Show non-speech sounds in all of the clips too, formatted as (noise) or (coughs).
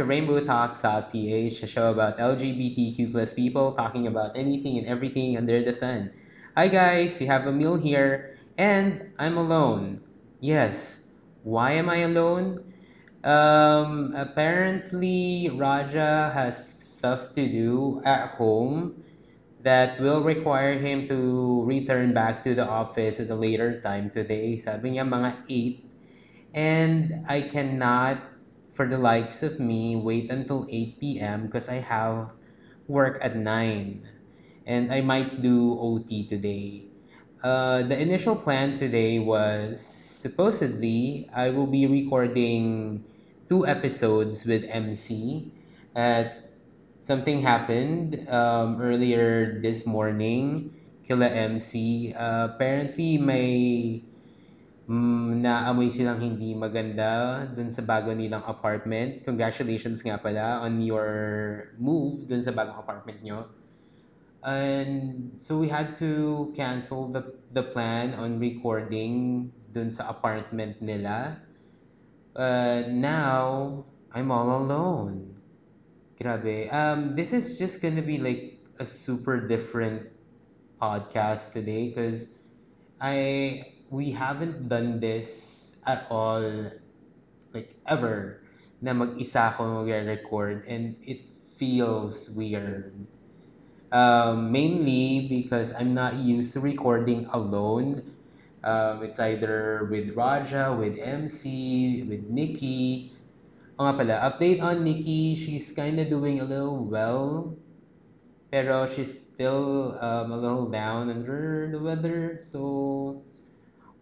to Rainbow Talks.ph, a show about LGBTQ plus people talking about anything and everything under the sun. Hi guys, you have Amil here, and I'm alone. Yes, why am I alone? Um, apparently Raja has stuff to do at home that will require him to return back to the office at a later time today. Sabi niya mga 8 and I cannot for the likes of me wait until 8 p.m. because I have work at 9 and I might do OT today. Uh, the initial plan today was supposedly I will be recording two episodes with MC. At something happened um, earlier this morning. Kila MC. Uh, apparently may mm, naamoy silang hindi maganda dun sa bago nilang apartment. Congratulations nga pala on your move dun sa bagong apartment nyo. And so we had to cancel the the plan on recording dun sa apartment nila. Uh, now I'm all alone. Grabe. Um, this is just gonna be like a super different podcast today because I we haven't done this at all like ever na mag-isa ako magre-record and it feels weird. Um, mainly because I'm not used to recording alone. Um, it's either with Raja, with MC, with Nikki. O nga pala, update on Nikki. She's kind of doing a little well. Pero she's still um, a little down under the weather. So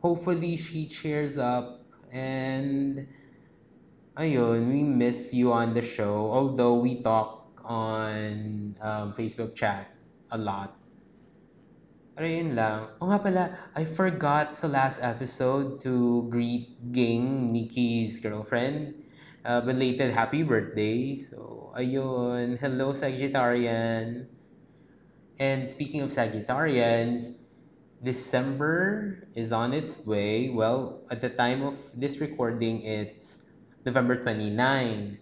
hopefully she cheers up. And ayun, we miss you on the show. Although we talk on um, Facebook chat a lot. Pero yun lang. O nga pala, I forgot sa last episode to greet Ging, Nikki's girlfriend. Uh, belated happy birthday. So, ayun. Hello, Sagittarian. And speaking of Sagittarians, December is on its way. Well, at the time of this recording, it's November 29.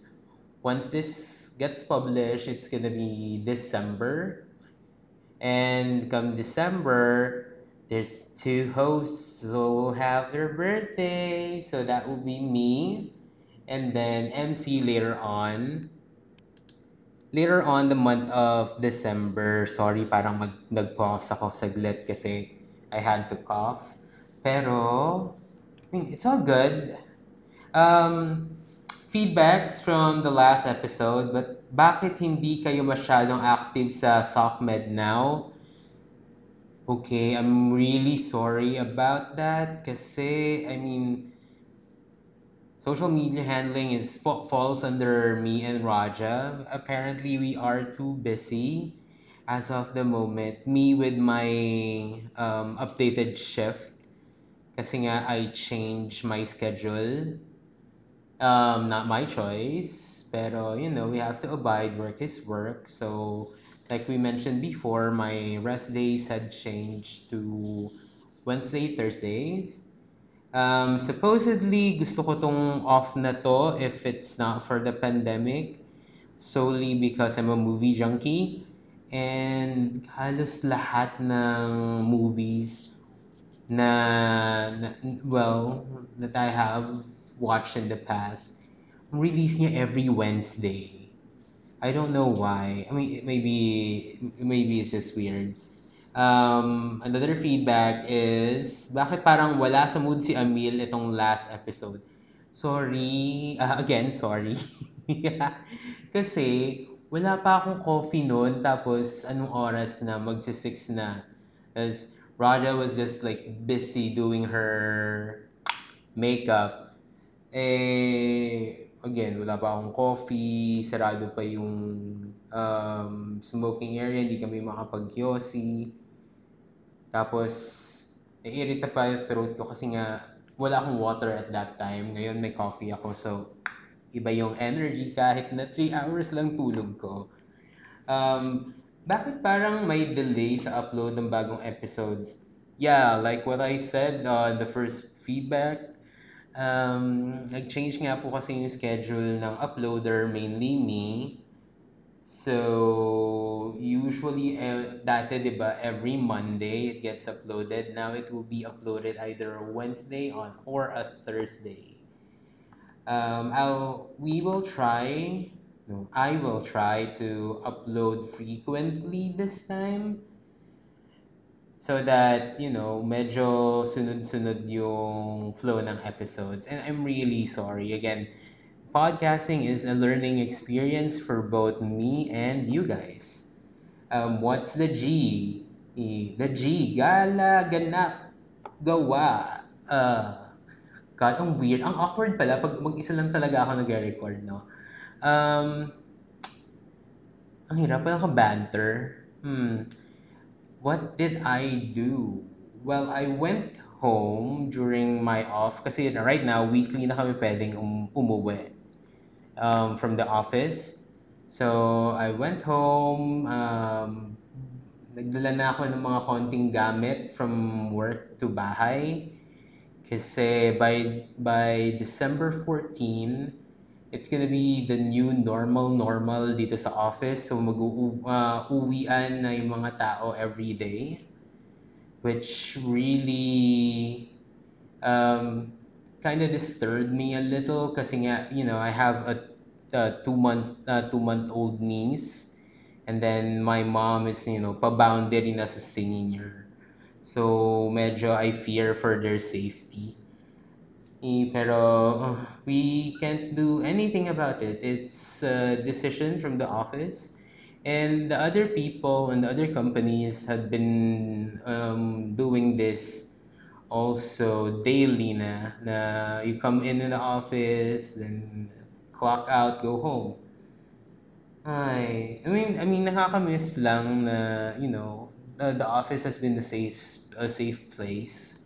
Once this gets published, it's gonna be December. And come December, there's two hosts who will have their birthday. So that will be me and then MC later on. Later on the month of December, sorry, parang mag nag-pause ako saglit kasi I had to cough. Pero, I mean, it's all good. Um, feedbacks from the last episode, but bakit hindi kayo masyadong active sa SocMed now? Okay, I'm really sorry about that kasi, I mean, social media handling is fa- falls under me and Raja. Apparently, we are too busy as of the moment. Me with my um, updated shift kasi nga I changed my schedule. Um, not my choice, pero you know, we have to abide. Work is work. So, like we mentioned before, my rest days had changed to Wednesday, Thursdays. Um, supposedly, gusto ko tong off na to if it's not for the pandemic, solely because I'm a movie junkie. And halos lahat ng movies na, na well, that I have watched in the past, release niya every Wednesday. I don't know why. I mean, maybe maybe it's just weird. Um, another feedback is, bakit parang wala sa mood si Amil itong last episode? Sorry. ah, again, sorry. (laughs) Kasi, wala pa akong coffee noon, tapos anong oras na, magsi-6 na. As Raja was just like busy doing her makeup. Eh, again, wala pa akong coffee, sarado pa yung um, smoking area, hindi kami makapag-yosi. Tapos, naiirita pa yung throat ko kasi nga wala akong water at that time. Ngayon may coffee ako, so iba yung energy kahit na 3 hours lang tulog ko. Um, bakit parang may delay sa upload ng bagong episodes? Yeah, like what I said on the first feedback, Um, nag-change nga po kasi yung schedule ng uploader, mainly me. So, usually, eh, dati, di ba, every Monday it gets uploaded. Now it will be uploaded either Wednesday on or a Thursday. Um, I'll we will try. No, I will try to upload frequently this time so that you know medyo sunod-sunod yung flow ng episodes. And I'm really sorry again. Podcasting is a learning experience for both me and you guys. Um, what's the G The G, gala, ganap, gawa. Uh, God, ang weird. Ang awkward pala pag mag-isa lang talaga ako nag-record, no? Um, ang hirap pala ka banter. Hmm. What did I do? Well, I went home during my off kasi right now, weekly na kami pwedeng um, umuwi um, from the office. So, I went home, um, nagdala na ako ng mga konting gamit from work to bahay. Kasi by, by December 14, it's gonna be the new normal normal dito sa office. So mag-uuwian na yung mga tao every day. Which really um, kind of disturbed me a little kasi nga, you know, I have a, a two month uh, two month old niece and then my mom is, you know, pa-boundary na sa senior. So medyo I fear for their safety. Eh, pero uh, we can't do anything about it. It's a decision from the office. And the other people and the other companies have been um, doing this also daily na, na you come in in the office, then clock out, go home. Ay, I mean, I mean, nakakamiss lang na, you know, the, the office has been a safe, a safe place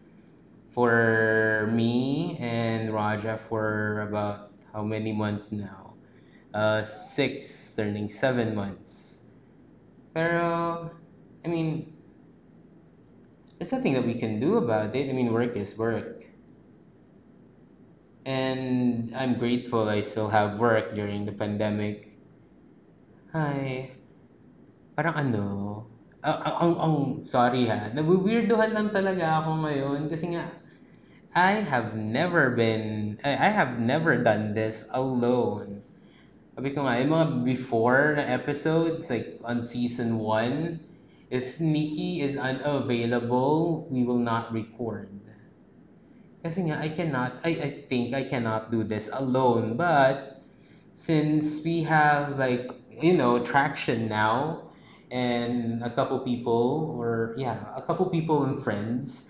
for me and Raja for about how many months now? Uh, six, turning seven months. Pero, I mean, there's nothing that we can do about it. I mean, work is work. And I'm grateful I still have work during the pandemic. Hi. Parang ano, ang, ang, ang sorry ha, nawiweirdohan lang talaga ako ngayon kasi nga, I have never been, I I have never done this alone. Sabi ko nga, yung mga before na episodes, like on season 1, if Nikki is unavailable, we will not record. Kasi nga, I cannot, I, I think I cannot do this alone. But, since we have like, you know, traction now, and a couple people, or yeah, a couple people and friends,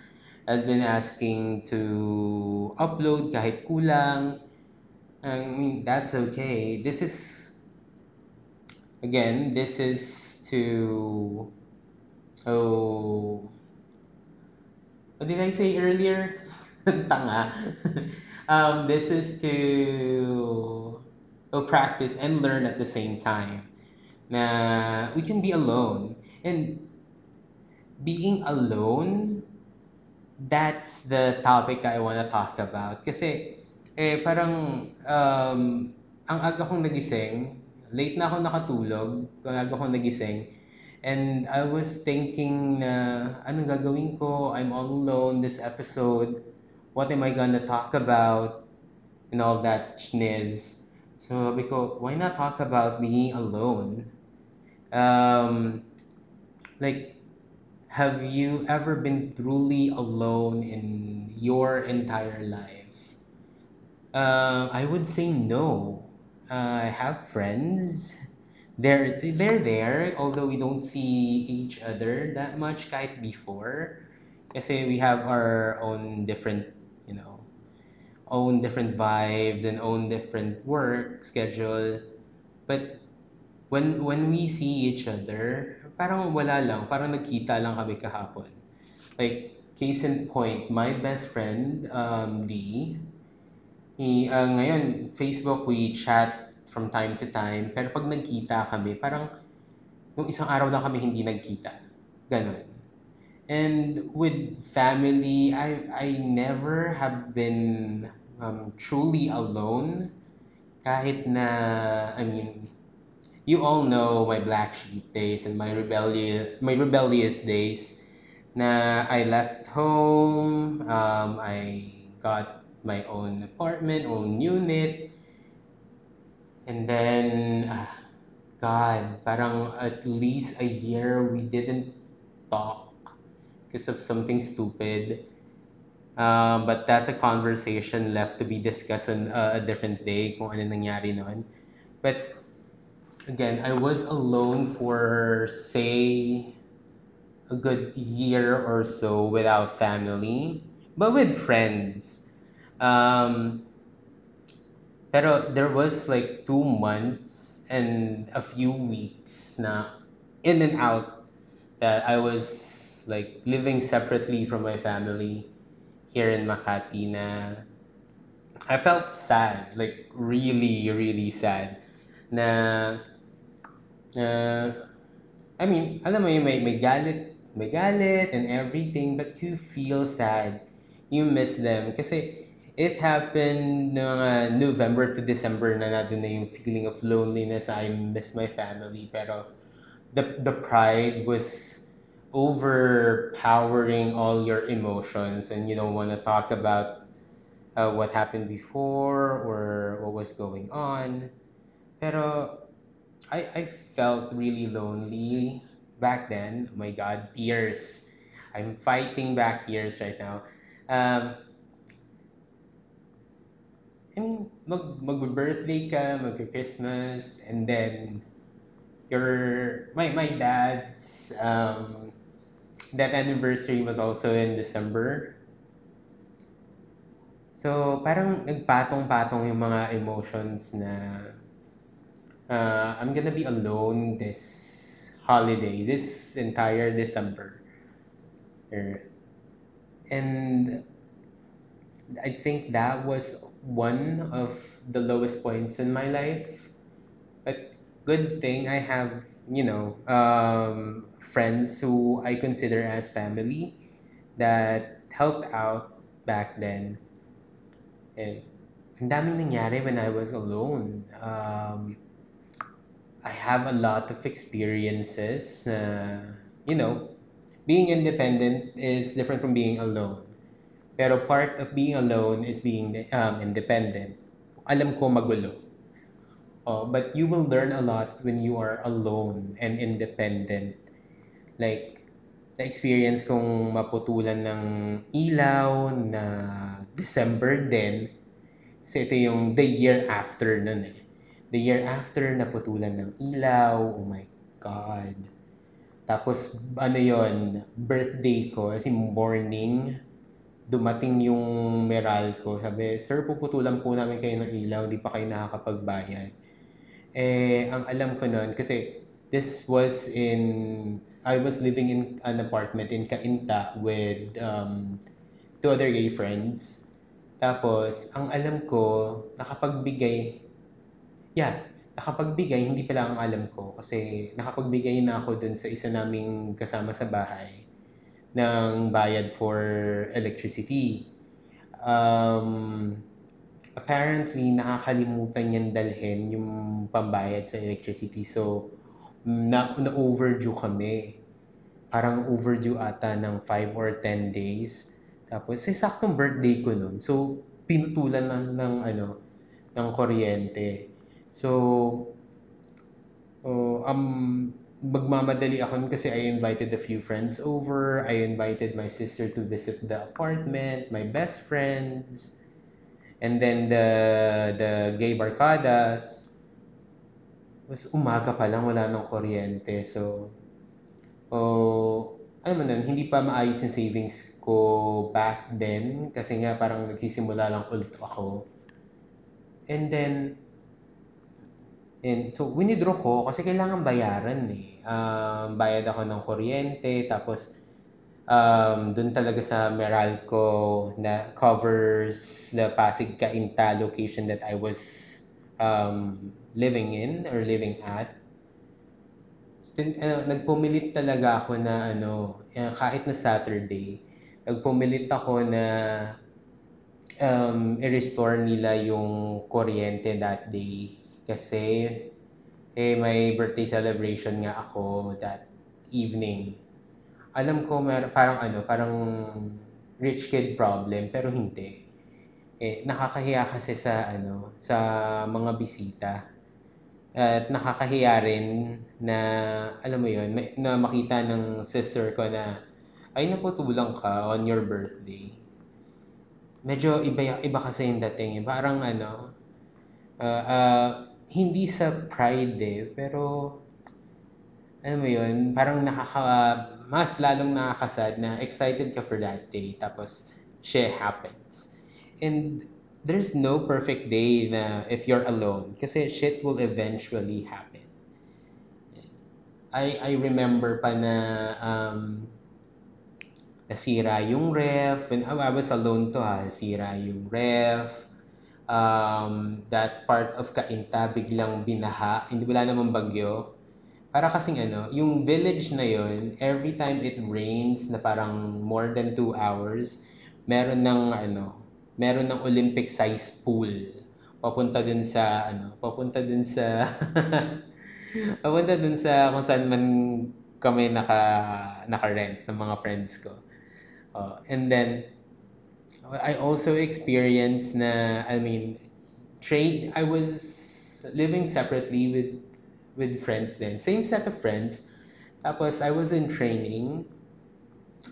has been asking to upload kahit kulang. I mean, that's okay. This is, again, this is to, oh, what did I say earlier? (laughs) Tanga. (laughs) um, this is to oh, practice and learn at the same time. Na we can be alone. And being alone that's the topic I want to talk about. Kasi, eh, parang, um, ang aga kong nagising, late na ako nakatulog, ang aga kong nagising, and I was thinking na, anong gagawin ko? I'm all alone this episode. What am I gonna talk about? And all that schniz. So, sabi ko, why not talk about being alone? Um, like, have you ever been truly alone in your entire life? Uh, I would say no. Uh, I have friends. They're they're there, although we don't see each other that much kahit before. Kasi we have our own different, you know, own different vibes and own different work schedule. But when when we see each other, parang wala lang, parang nagkita lang kami kahapon. Like, case in point, my best friend, um, Lee, he, uh, ngayon, Facebook, we chat from time to time, pero pag nagkita kami, parang nung isang araw lang kami hindi nagkita. Ganon. And with family, I I never have been um, truly alone. Kahit na, I mean, you all know my black sheep days and my rebellious, my rebellious days na I left home, um, I got my own apartment, own unit, and then, ah, God, parang at least a year we didn't talk because of something stupid. Um, but that's a conversation left to be discussed on uh, a different day kung ano nangyari noon. But again, I was alone for say a good year or so without family, but with friends. Um, pero there was like two months and a few weeks na in and out that I was like living separately from my family here in Makati na I felt sad, like really, really sad na na I mean, alam mo yun, may, may galit, may galit and everything, but you feel sad. You miss them. Kasi it happened mga November to December na nandun na yung feeling of loneliness. I miss my family. Pero the, the pride was overpowering all your emotions and you don't want to talk about uh, what happened before or what was going on. Pero I, I felt really lonely back then. Oh my God, tears. I'm fighting back tears right now. Um, I mean, mag mag-birthday ka, mag-Christmas, and then your my my dad's um, that anniversary was also in December. So, parang nagpatong-patong yung mga emotions na uh, I'm gonna be alone this holiday, this entire December. Er, And I think that was one of the lowest points in my life. But good thing I have, you know, um, friends who I consider as family that helped out back then. And ang daming nangyari when I was alone. Um, I have a lot of experiences. Uh, you know, being independent is different from being alone. Pero part of being alone is being um, independent. Alam ko magulo. Oh, but you will learn a lot when you are alone and independent. Like, sa experience kong maputulan ng ilaw na December din, kasi ito yung the year after nun eh. The year after, naputulan ng ilaw. Oh my God. Tapos, ano yon birthday ko, as in morning, dumating yung Meralco. Sabi, Sir, puputulan po namin kayo ng ilaw, hindi pa kayo nakakapagbayad. Eh, ang alam ko nun, kasi this was in, I was living in an apartment in Cainta with um, two other gay friends. Tapos, ang alam ko, nakapagbigay, yeah, nakapagbigay, hindi pala ang alam ko. Kasi nakapagbigay na ako dun sa isa naming kasama sa bahay ng bayad for electricity. Um, apparently, nakakalimutan niyang dalhin yung pambayad sa electricity. So, na, na-overdue kami. Parang overdue ata ng 5 or 10 days. Tapos, eh, saktong birthday ko nun. So, pinutulan ng, ng ano, ng kuryente. So, oh, um, magmamadali ako kasi I invited a few friends over. I invited my sister to visit the apartment, my best friends, and then the the gay barkadas. Was umaga pa lang, wala nang kuryente. So, oh, alam mo nun, hindi pa maayos yung savings ko back then kasi nga parang nagsisimula lang ulit ako. And then, and so winidraw ko kasi kailangan bayaran eh. Um, bayad ako ng kuryente, tapos um, dun talaga sa Meralco na covers the Pasig Cainta location that I was um, living in or living at. Still, ano, nagpumilit talaga ako na ano, eh, kahit na Saturday, nagpumilit ako na um, i-restore nila yung kuryente that day. Kasi, eh, may birthday celebration nga ako that evening. Alam ko, mer parang ano, parang rich kid problem, pero hindi. Eh, nakakahiya kasi sa ano, sa mga bisita. At nakakahiya rin na, alam mo may, na makita ng sister ko na, ay naputulang ka on your birthday. Medyo iba, iba kasi yung dating. eh. Parang ano, ah, ah, hindi sa pride eh, pero, alam mo yun, parang nakaka, mas lalong nakakasad na excited ka for that day. Tapos, shit happens. And there's no perfect day na if you're alone. Kasi shit will eventually happen. I, I remember pa na um, nasira yung ref. When I was alone to ha, nasira yung ref. Um, that part of Cainta biglang binaha. Hindi wala namang bagyo. Para kasing ano, yung village na yun, every time it rains na parang more than two hours, meron ng ano, meron ng Olympic size pool. Papunta dun sa ano, papunta dun sa (laughs) papunta dun sa kung saan man kami naka naka-rent ng mga friends ko. Uh, and then I also experienced na I mean train I was living separately with with friends then. Same set of friends. Tapos I was in training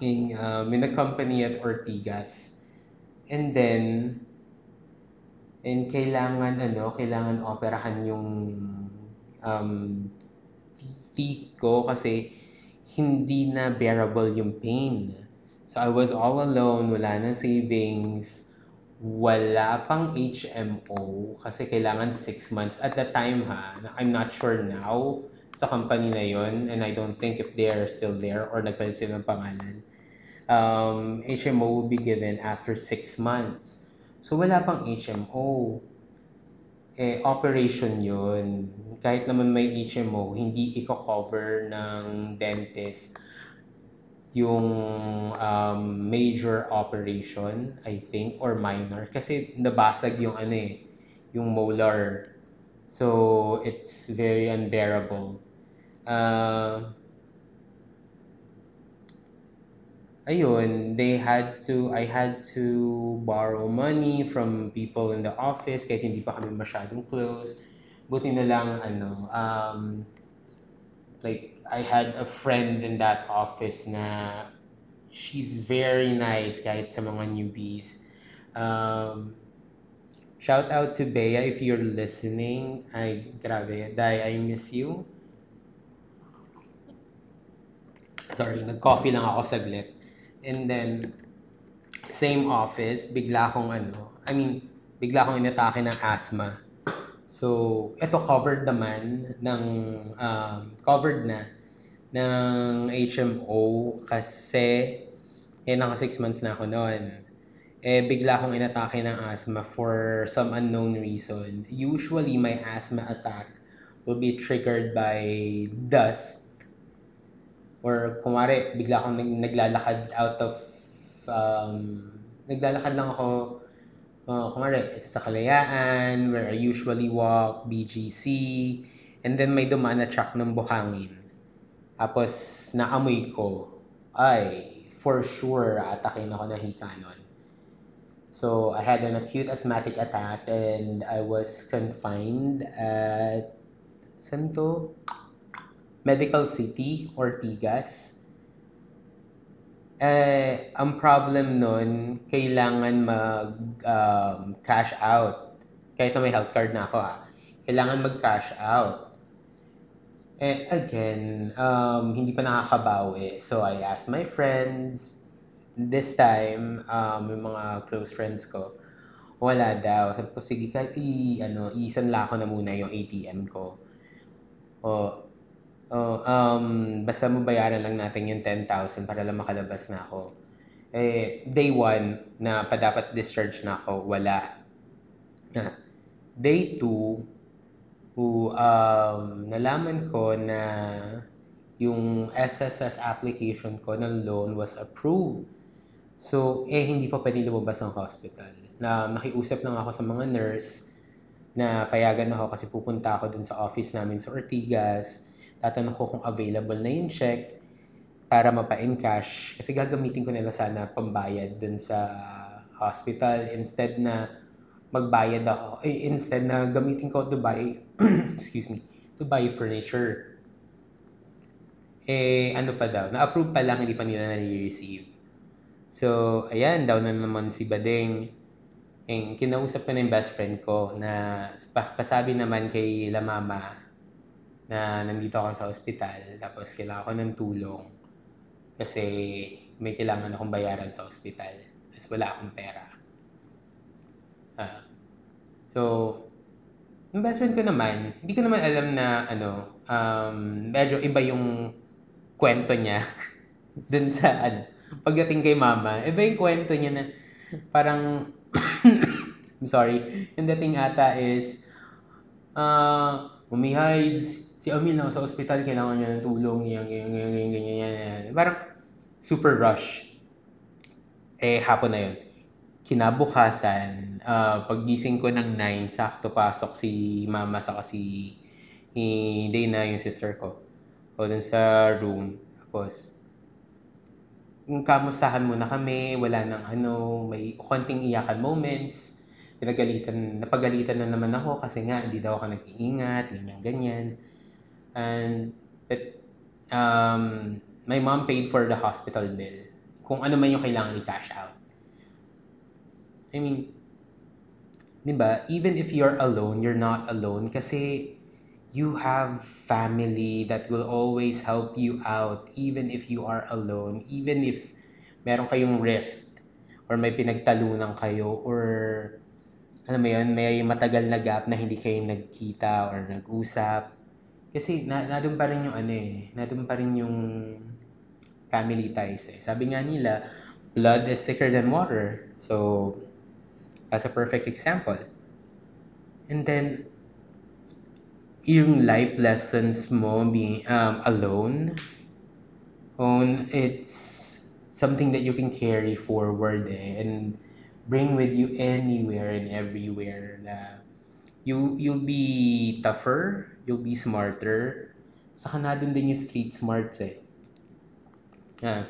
in um, in a company at Ortigas. And then and kailangan ano, kailangan operahan yung um, teeth ko kasi hindi na bearable yung pain. So I was all alone, wala na savings, wala pang HMO kasi kailangan 6 months. At the time ha, I'm not sure now sa company na yon and I don't think if they are still there or nagpalit sila ng pangalan. Um, HMO will be given after 6 months. So wala pang HMO. Eh, operation yun. Kahit naman may HMO, hindi i-cover ng dentist yung um, major operation, I think, or minor. Kasi nabasag yung ano eh, yung molar. So, it's very unbearable. Uh, ayun, they had to, I had to borrow money from people in the office kahit hindi pa kami masyadong close. Buti na lang, ano, um, like, I had a friend in that office na she's very nice kahit sa mga newbies. Um, shout out to Bea if you're listening. Ay, grabe. Dai, I miss you. Sorry, nag-coffee lang ako saglit. And then, same office, bigla akong ano, I mean, bigla akong inatake ng asthma. So, ito covered naman ng, um, covered na ng HMO kasi eh naka 6 months na ako noon. Eh bigla akong inatake ng asthma for some unknown reason. Usually my asthma attack will be triggered by dust or kumare bigla akong nag naglalakad out of um, naglalakad lang ako uh, kumare sa Kalayaan where I usually walk, BGC and then may dumaan na truck ng buhangin. Tapos, naamoy ko, ay, for sure, atakin ako ng hikanon. So, I had an acute asthmatic attack and I was confined at, saan to? Medical City, Ortigas. Eh, ang problem nun, kailangan mag um, cash out. Kahit na may health card na ako ha. Kailangan mag-cash out. Eh, again, um, hindi pa nakakabawi. So, I asked my friends. This time, um, yung mga close friends ko, wala daw. Sabi ko, sige, kahit i, ano, isanla ko na muna yung ATM ko. O, o um, basta mabayaran lang natin yung 10,000 para lang makalabas na ako. Eh, day one na pa dapat discharge na ako, wala. (laughs) Day two, who um, nalaman ko na yung SSS application ko ng loan was approved. So, eh, hindi pa pwede lumabas ng hospital. na nakiusap lang ako sa mga nurse na payagan ako kasi pupunta ako dun sa office namin sa Ortigas. Tatanong ko kung available na yung check para mapa-encash. Kasi gagamitin ko nila sana pambayad dun sa hospital instead na magbayad ako. Eh, instead na gamitin ko to buy, (clears throat) excuse me, to buy furniture. Eh, ano pa daw? Na-approve pa lang, hindi pa nila na-receive. So, ayan, daw na naman si Bading. Eh, kinausap ko na yung best friend ko na pasabi naman kay La Mama na nandito ako sa ospital tapos kailangan ko ng tulong kasi may kailangan akong bayaran sa ospital tapos wala akong pera. Uh, so, yung best friend ko naman, hindi ko naman alam na ano, um, medyo iba yung kwento niya (laughs) dun sa ano, pagdating kay mama, iba yung kwento niya na parang (coughs) I'm sorry, yung dating ata is uh, Mami Hides, si Amil na sa ospital, kailangan niya ng tulong, yan, yan, yan, yan, yan, yan, yan. Parang super rush. Eh, hapon na yun. Kinabukasan, uh, paggising ko ng 9, sakto pasok si mama sa kasi ni Dana, yung sister ko. O dun sa room. Tapos, kamustahan muna kami, wala nang ano, may konting iyakan moments. Pinagalitan, napagalitan na naman ako kasi nga hindi daw ako nag-iingat, ganyan, ganyan. And, but, um, my mom paid for the hospital bill. Kung ano man yung kailangan i-cash out. I mean, di ba, even if you're alone, you're not alone kasi you have family that will always help you out even if you are alone, even if meron kayong rift or may pinagtalunan kayo or ano mo yun, may matagal na gap na hindi kayo nagkita or nag-usap. Kasi na, nadun pa rin yung ano eh, nadun pa rin yung family ties eh. Sabi nga nila, blood is thicker than water. So, that's a perfect example. And then, yung life lessons mo being um, alone, on it's something that you can carry forward eh, and bring with you anywhere and everywhere na you you'll be tougher, you'll be smarter. Saka na dun din yung street smarts eh. Ah.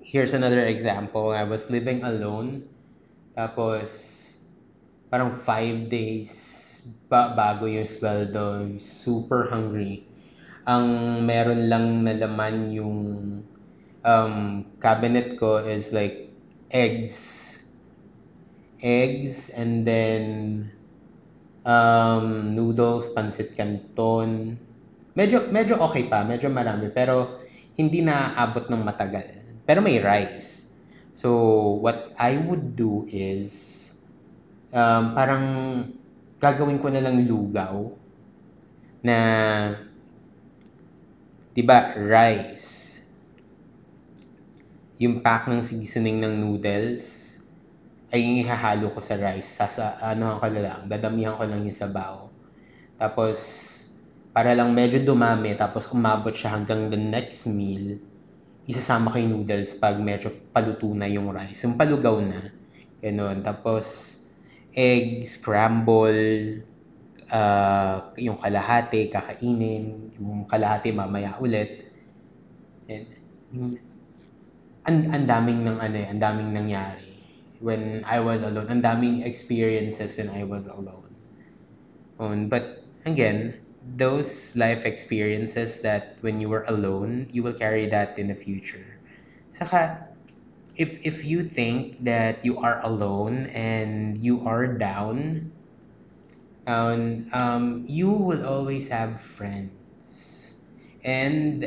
Here's another example. I was living alone. Tapos, parang five days ba bago yung sweldo. Super hungry. Ang meron lang na laman yung um, cabinet ko is like eggs. Eggs and then um, noodles, pancit canton. Medyo, medyo okay pa, medyo marami. Pero hindi na abot ng matagal. Pero may rice. So, what I would do is, um, parang gagawin ko na lang lugaw na, di ba, rice. Yung pack ng seasoning ng noodles, ay ihahalo ko sa rice. Sasa, ano ko lang, dadamihan ko lang yung sabaw. Tapos, para lang medyo dumami, tapos umabot siya hanggang the next meal, isasama ko yung noodles pag medyo paluto na yung rice. Yung palugaw na. Ganun. Tapos, egg, scramble, uh, yung kalahati, kakainin, yung kalahati mamaya ulit. And, ang, ang daming ng ano eh, ang daming nangyari when I was alone. Ang daming experiences when I was alone. Um, but again, those life experiences that when you were alone, you will carry that in the future. Saka, if, if you think that you are alone and you are down, um, um, you will always have friends. And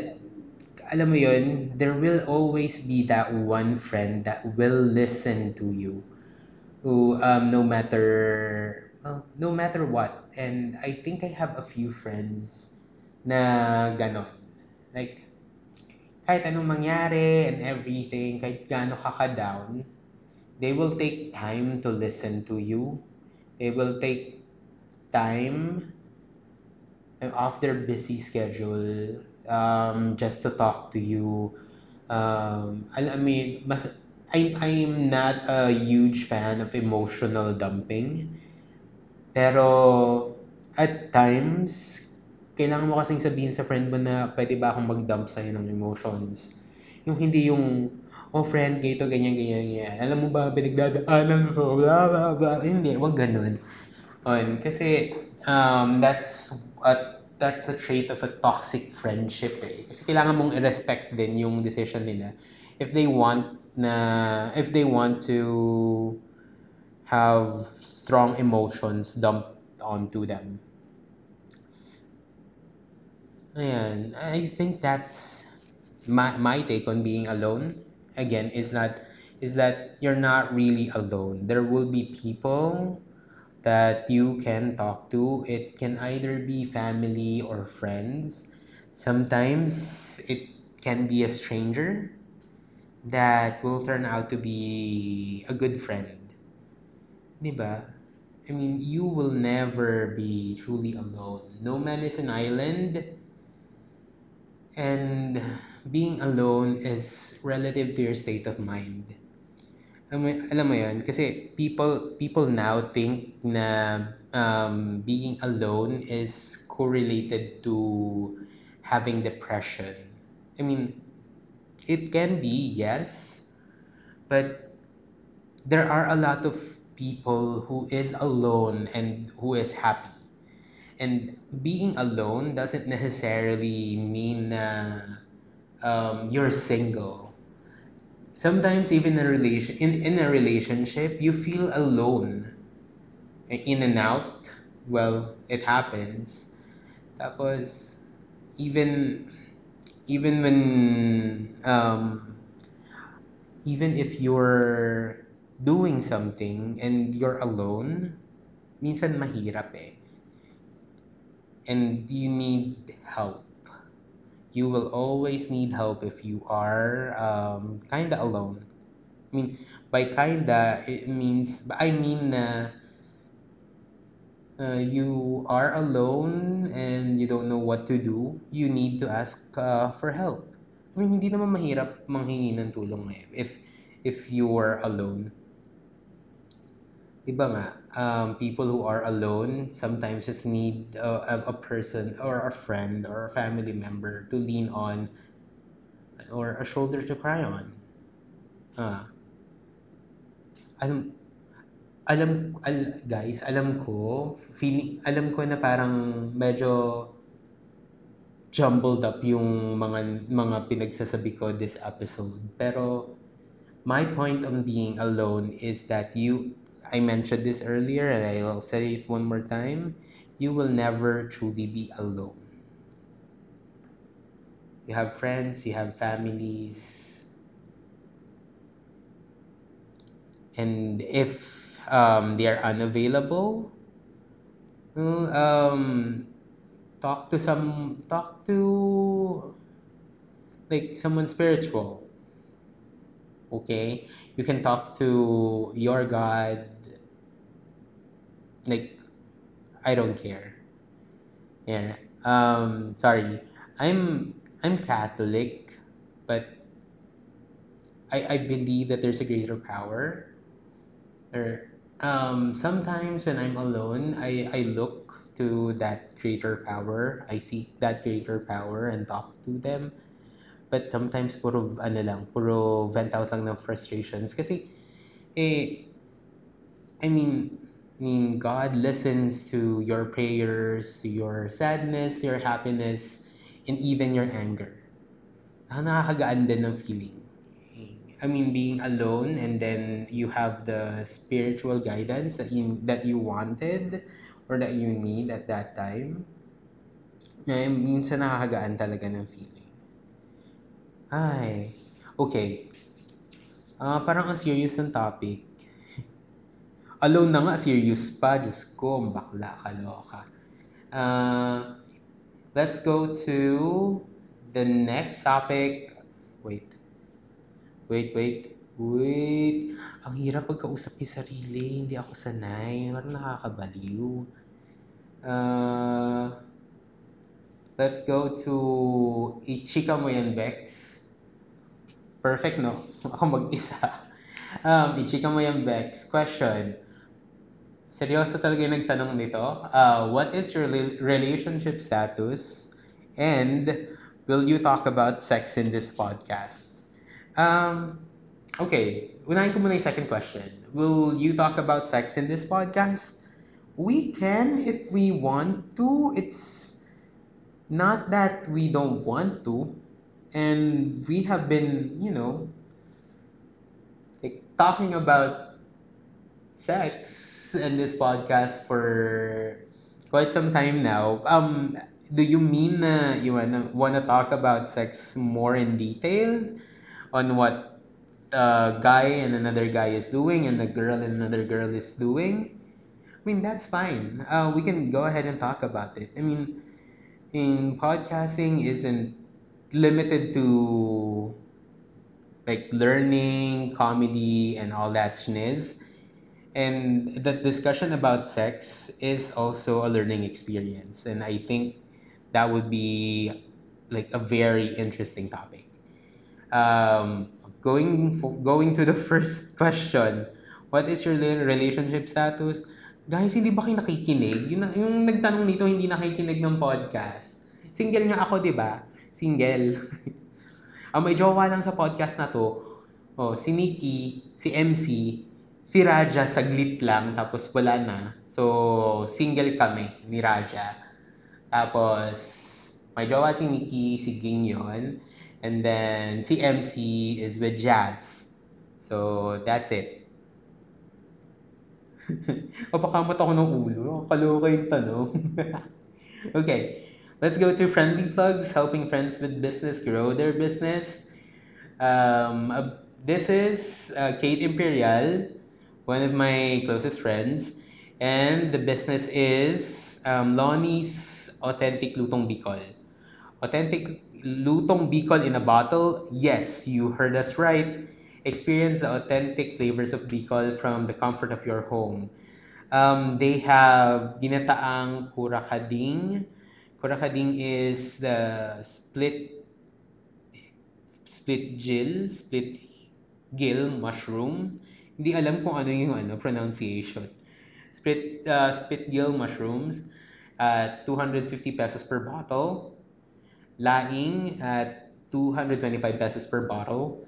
alam mo yun, there will always be that one friend that will listen to you. Who, um, no matter, no matter what, And I think I have a few friends na ganon. Like, kahit anong mangyari and everything, kahit gaano ka ka-down, they will take time to listen to you. They will take time off their busy schedule um, just to talk to you. Um, I mean, mas, I I'm not a huge fan of emotional dumping. Pero at times, kailangan mo kasing sabihin sa friend mo na pwede ba akong mag-dump sa'yo ng emotions. Yung hindi yung, oh friend, ganito, ganyan, ganyan, ganyan. Alam mo ba, pinagdadaanan ko, blah, blah, blah. Hindi, wag ganun. On, kasi um, that's a, that's a trait of a toxic friendship eh. Kasi kailangan mong i-respect din yung decision nila. If they want na, if they want to have strong emotions dumped onto them. And I think that's my, my take on being alone. Again, is not is that you're not really alone. There will be people that you can talk to. It can either be family or friends. Sometimes it can be a stranger that will turn out to be a good friend. 'Di ba? I mean, you will never be truly alone. No man is an island, and being alone is relative to your state of mind. Alam mo, alam mo yun? Kasi people, people now think na um, being alone is correlated to having depression. I mean, it can be, yes, but there are a lot of people who is alone and who is happy. And being alone doesn't necessarily mean na um, you're single. Sometimes even in a relation in, in a relationship, you feel alone. In and out, well, it happens. Tapos even even when um, even if you're doing something and you're alone, minsan mahirap eh. And you need help. You will always need help if you are um, kinda alone. I mean, by kinda, it means, I mean na uh, you are alone and you don't know what to do, you need to ask uh, for help. I mean, hindi naman mahirap manghingi ng tulong eh, if if you are alone. Diba nga, um, people who are alone sometimes just need a, a, a person or a friend or a family member to lean on or a shoulder to cry on. Ah, alam, alam, al, guys, alam ko, feeling, alam ko na parang medyo jumbled up yung mga mga pinagsasabi ko this episode. Pero my point on being alone is that you I mentioned this earlier and I'll say it one more time. You will never truly be alone. You have friends, you have families, and if um, they are unavailable, um, talk to some talk to like someone spiritual okay you can talk to your god like i don't care. Yeah um sorry. I'm i'm catholic but i i believe that there's a greater power. Or um sometimes when i'm alone i i look to that greater power. I seek that greater power and talk to them But sometimes puro ano lang, puro vent out lang ng frustrations kasi eh I mean, I mean God listens to your prayers, your sadness, your happiness, and even your anger. Nakakagaan din ng feeling. I mean, being alone and then you have the spiritual guidance that you that you wanted or that you need at that time. Eh, minsan nakakagaan talaga ng feeling. Ay, okay. Ah, parang ang serious ng topic. (laughs) Alone na nga, serious pa. Diyos ko, bakla, kaloka. Ah, let's go to the next topic. Wait. Wait, wait. Wait. Ang hirap pagkausap yung sarili. Hindi ako sanay. Parang nakakabaliw. Ah, let's go to Ichika mo yan, Bex. Perfect, no? (laughs) Ako mag-isa. Um, ichika mo yung Bex. Question. Seryoso talaga yung nagtanong nito. Uh, what is your rel- relationship status? And will you talk about sex in this podcast? Um, okay. Unahin ko muna yung second question. Will you talk about sex in this podcast? We can if we want to. It's not that we don't want to. And we have been, you know, like talking about sex in this podcast for quite some time now. Um, do you mean na you wanna wanna talk about sex more in detail on what a guy and another guy is doing and a girl and another girl is doing? I mean that's fine. Uh, we can go ahead and talk about it. I mean, in podcasting isn't limited to like learning, comedy, and all that schniz. And the discussion about sex is also a learning experience. And I think that would be like a very interesting topic. Um, going for, going to the (laughs) first question, what is your relationship status? Guys, hindi ba kayo nakikinig? Yung, yung nagtanong nito, hindi nakikinig ng podcast. Single nga ako, di ba? Single. (laughs) Ang may jowa lang sa podcast na to, oh, si Nikki, si MC, si Raja saglit lang, tapos wala na. So, single kami ni Raja. Tapos, may jowa si Nikki, si Ging. And then, si MC is with Jazz. So, that's it. (laughs) Papakamot ako ng ulo. Kaloka yung tanong. (laughs) okay. Let's go to friendly plugs, helping friends with business grow their business. Um, uh, this is uh, Kate Imperial, one of my closest friends, and the business is um, Lonnie's Authentic Lutong Bicol. Authentic Lutong Bicol in a bottle? Yes, you heard us right. Experience the authentic flavors of Bicol from the comfort of your home. Um, they have ginataang kurakading. Kurakading is the split split gill, split gill mushroom. Hindi alam kung ano yung ano pronunciation. Split uh, split gill mushrooms at 250 pesos per bottle. Laing at 225 pesos per bottle.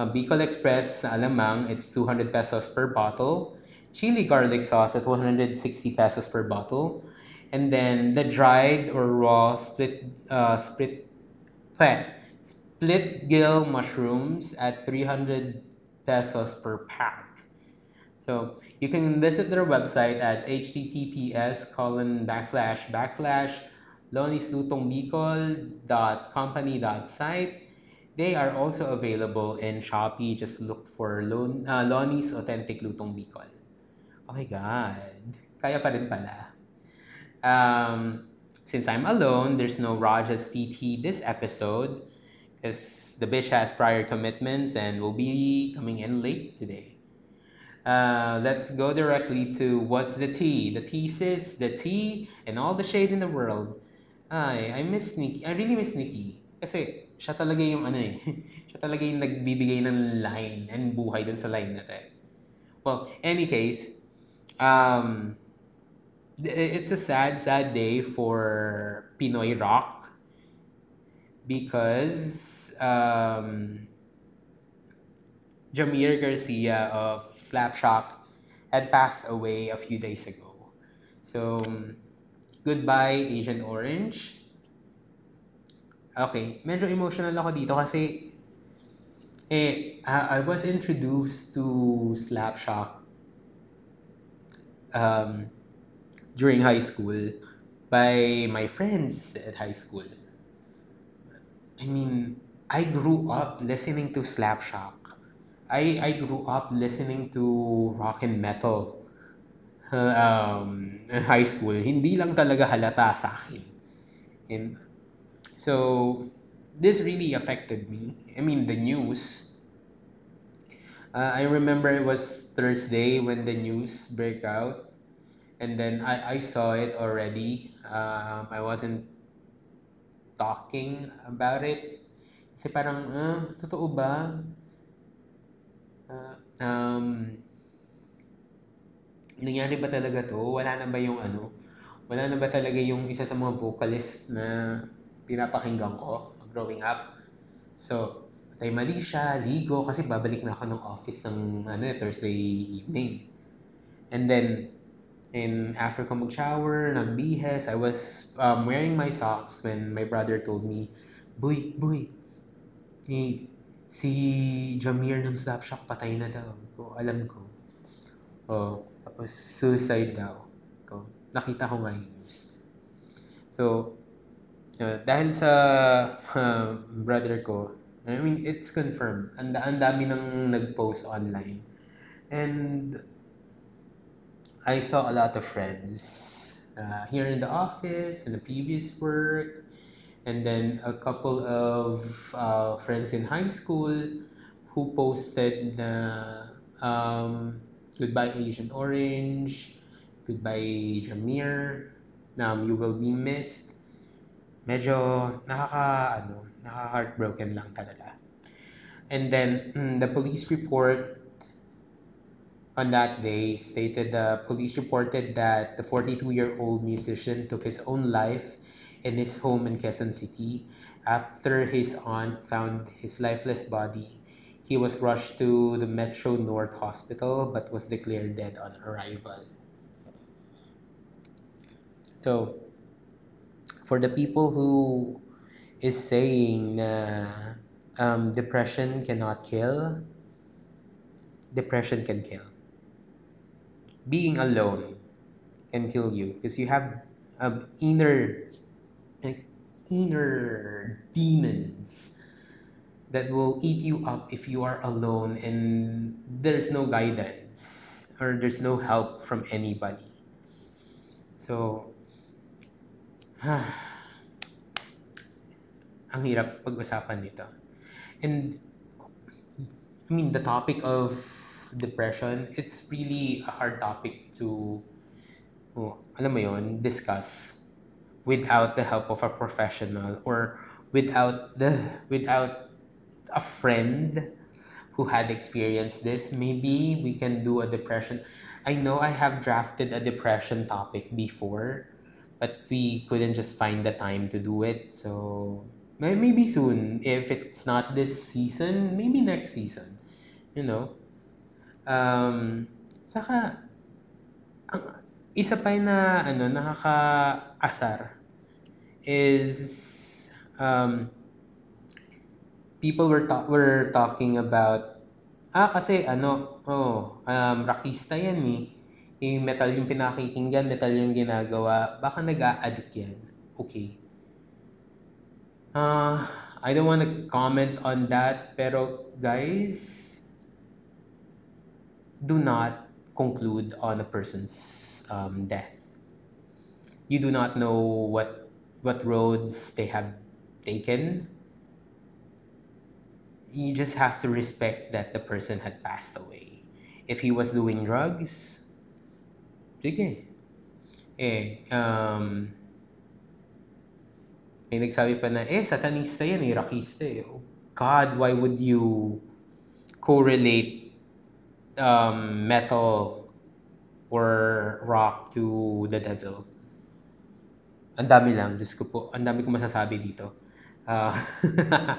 Uh, Bicol Express na alamang, it's 200 pesos per bottle. Chili garlic sauce at 160 pesos per bottle. And then the dried or raw split uh, split bleh, split gill mushrooms at 300 pesos per pack. So you can visit their website at https colon backslash backslash lonislutongbicol.company.site. They are also available in Shopee. Just look for Lon, uh, Lonnie's Authentic Lutong Bicol. Oh my God. Kaya pa rin pala. Um, since I'm alone, there's no Raj as TT this episode because the bitch has prior commitments and will be coming in late today. Uh, let's go directly to what's the tea? The thesis, the tea, and all the shade in the world. Ay, I miss Nikki. I really miss Nikki. Kasi siya talaga yung ano eh. (laughs) siya talaga yung nagbibigay ng line and buhay dun sa line na eh. Well, any case, um, it's a sad, sad day for Pinoy rock because um, Jamir Garcia of Slapshock had passed away a few days ago. So, goodbye, Agent Orange. Okay, medyo emotional ako dito kasi eh, I was introduced to Slapshock um, during high school by my friends at high school. I mean, I grew up listening to Slapshock. I, I grew up listening to rock and metal (laughs) um, in high school. Hindi lang talaga halata sa akin. And so, this really affected me. I mean, the news. Uh, I remember it was Thursday when the news broke out. And then I, I saw it already. Um, I wasn't talking about it. Kasi parang, ah, totoo ba? Ah, um, nangyari ba talaga to? Wala na ba yung ano? Wala na ba talaga yung isa sa mga vocalist na pinapakinggan ko growing up? So, Tay mali siya, ligo, kasi babalik na ako ng office ng ano, Thursday evening. And then, in ko mag-shower, nagbihes, I was um, wearing my socks when my brother told me, Boy, boy, eh, si Jamir ng Slapshot patay na daw. So, alam ko. Oh, tapos suicide daw. So, nakita ko nga yung news. So, uh, dahil sa uh, brother ko, I mean, it's confirmed. Ang, ang dami nang nag-post online. And I saw a lot of friends uh, here in the office, in the previous work, and then a couple of uh, friends in high school who posted na um, Goodbye Agent Orange, Goodbye Jamir, um, You Will Be Missed. Medyo nakaka, ano, nakaka-heartbroken lang talaga. And then, mm, the police report on that day stated the police reported that the 42-year-old musician took his own life in his home in Quezon City after his aunt found his lifeless body. He was rushed to the Metro North Hospital but was declared dead on arrival. So, for the people who is saying na um, depression cannot kill, depression can kill. Being alone can kill you because you have um, inner like, inner demons that will eat you up if you are alone and there's no guidance or there's no help from anybody. So, (sighs) ang hirap pag-usapan nito. And I mean, the topic of depression, it's really a hard topic to, oh, alam mo yon, discuss without the help of a professional or without the without a friend who had experienced this. Maybe we can do a depression. I know I have drafted a depression topic before, but we couldn't just find the time to do it. So maybe soon. If it's not this season, maybe next season. You know? Um, saka, ang, isa pa na ano, nakaka-asar is um, people were ta- were talking about ah kasi ano oh um rockista yan eh. Yung metal yung pinakikinggan metal yung ginagawa baka nag-a-addict yan. Okay. Uh, I don't want to comment on that, pero guys, do not conclude on a person's um, death. You do not know what what roads they have taken. You just have to respect that the person had passed away. If he was doing drugs, sige. Eh, um, May nagsabi pa na, eh, satanista yan eh, eh. Oh, God, why would you correlate um, metal or rock to the devil? Ang dami lang, Diyos ko po. Ang dami ko masasabi dito. Uh, (laughs)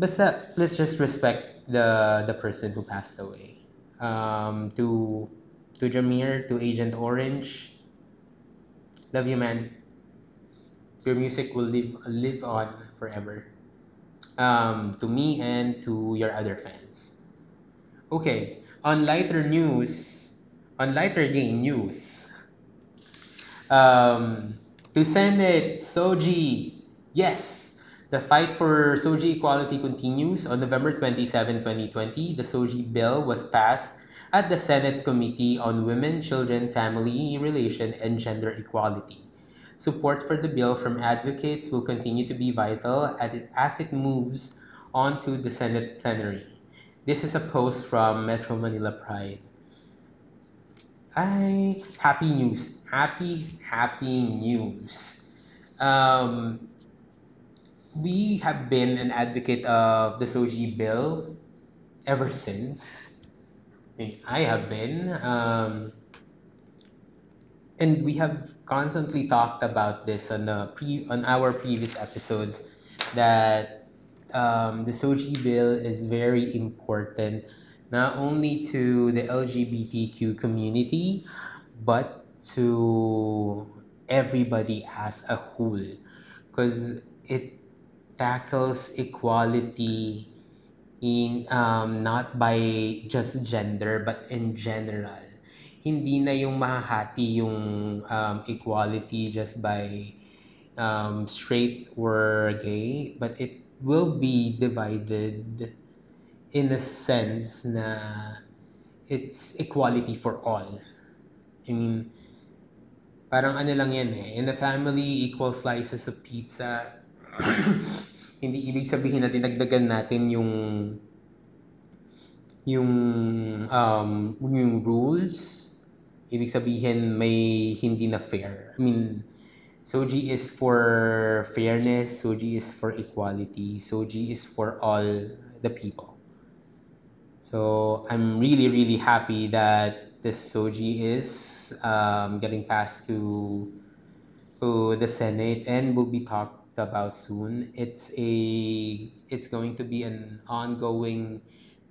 basta, let's just respect the the person who passed away. Um, to to Jamir, to Agent Orange, love you, man your music will live live on forever. Um, to me and to your other fans. Okay, on lighter news, on lighter game news. Um, to Senate SOGI, yes, the fight for SOGI equality continues. On November 27, 2020, the SOGI bill was passed at the Senate Committee on Women, Children, Family Relation, and Gender Equality. Support for the bill from advocates will continue to be vital as it moves on to the Senate plenary. This is a post from Metro Manila Pride. Ay, happy news. Happy, happy news. Um, we have been an advocate of the SOGI bill ever since. I I have been. Um, and we have constantly talked about this on the pre on our previous episodes that um, the Soji bill is very important not only to the LGBTQ community but to everybody as a whole because it tackles equality in um, not by just gender but in general. Hindi na yung mahahati yung um, equality just by um, straight or gay, but it will be divided in a sense na it's equality for all. I mean, parang ano lang yan eh. In the family, equal slices of pizza. (clears throat) Hindi ibig sabihin na dinagdagan natin yung yung um, yung rules ibig sabihin may hindi na fair. I mean, SOGI is for fairness, SOGI is for equality, SOGI is for all the people. So I'm really, really happy that this SOGI is um, getting passed to to the Senate and will be talked about soon. It's a it's going to be an ongoing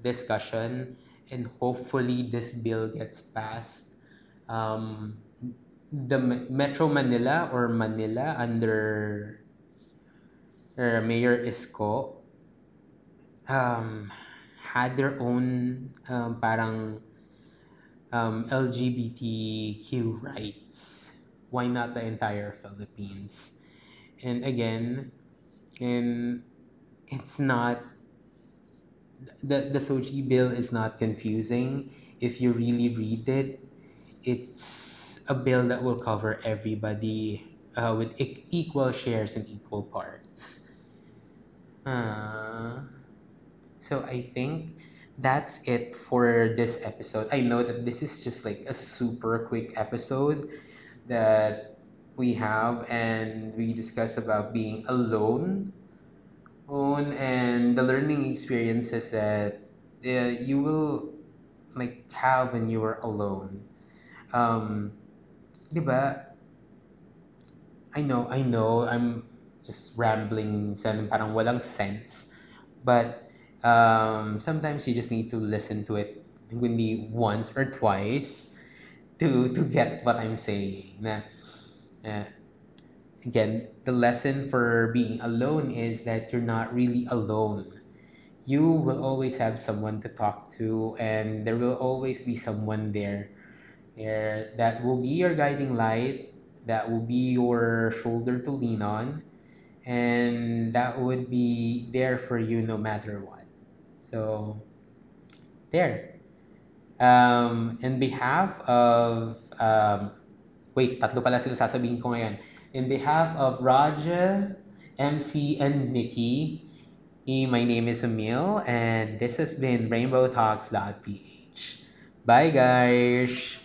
discussion and hopefully this bill gets passed um, the Metro Manila or Manila under uh, Mayor Isko um, had their own um, parang um, LGBTQ rights. Why not the entire Philippines? And again, and it's not the the SOGI bill is not confusing if you really read it it's a bill that will cover everybody uh, with e- equal shares and equal parts. Uh, so I think that's it for this episode. I know that this is just like a super quick episode that we have, and we discuss about being alone on and the learning experiences that uh, you will like have when you are alone um, di ba, I know, I know, I'm just rambling parang walang sense. But um, sometimes you just need to listen to it hindi once or twice to to get what I'm saying. Na, uh, again, the lesson for being alone is that you're not really alone. You will always have someone to talk to, and there will always be someone there there, that will be your guiding light, that will be your shoulder to lean on, and that would be there for you no matter what. So, there. Um, in behalf of, um, wait, tatlo pala sila sasabihin ko ngayon. In behalf of Raja, MC, and Nikki, my name is Amil, and this has been RainbowTalks.ph. Bye, guys!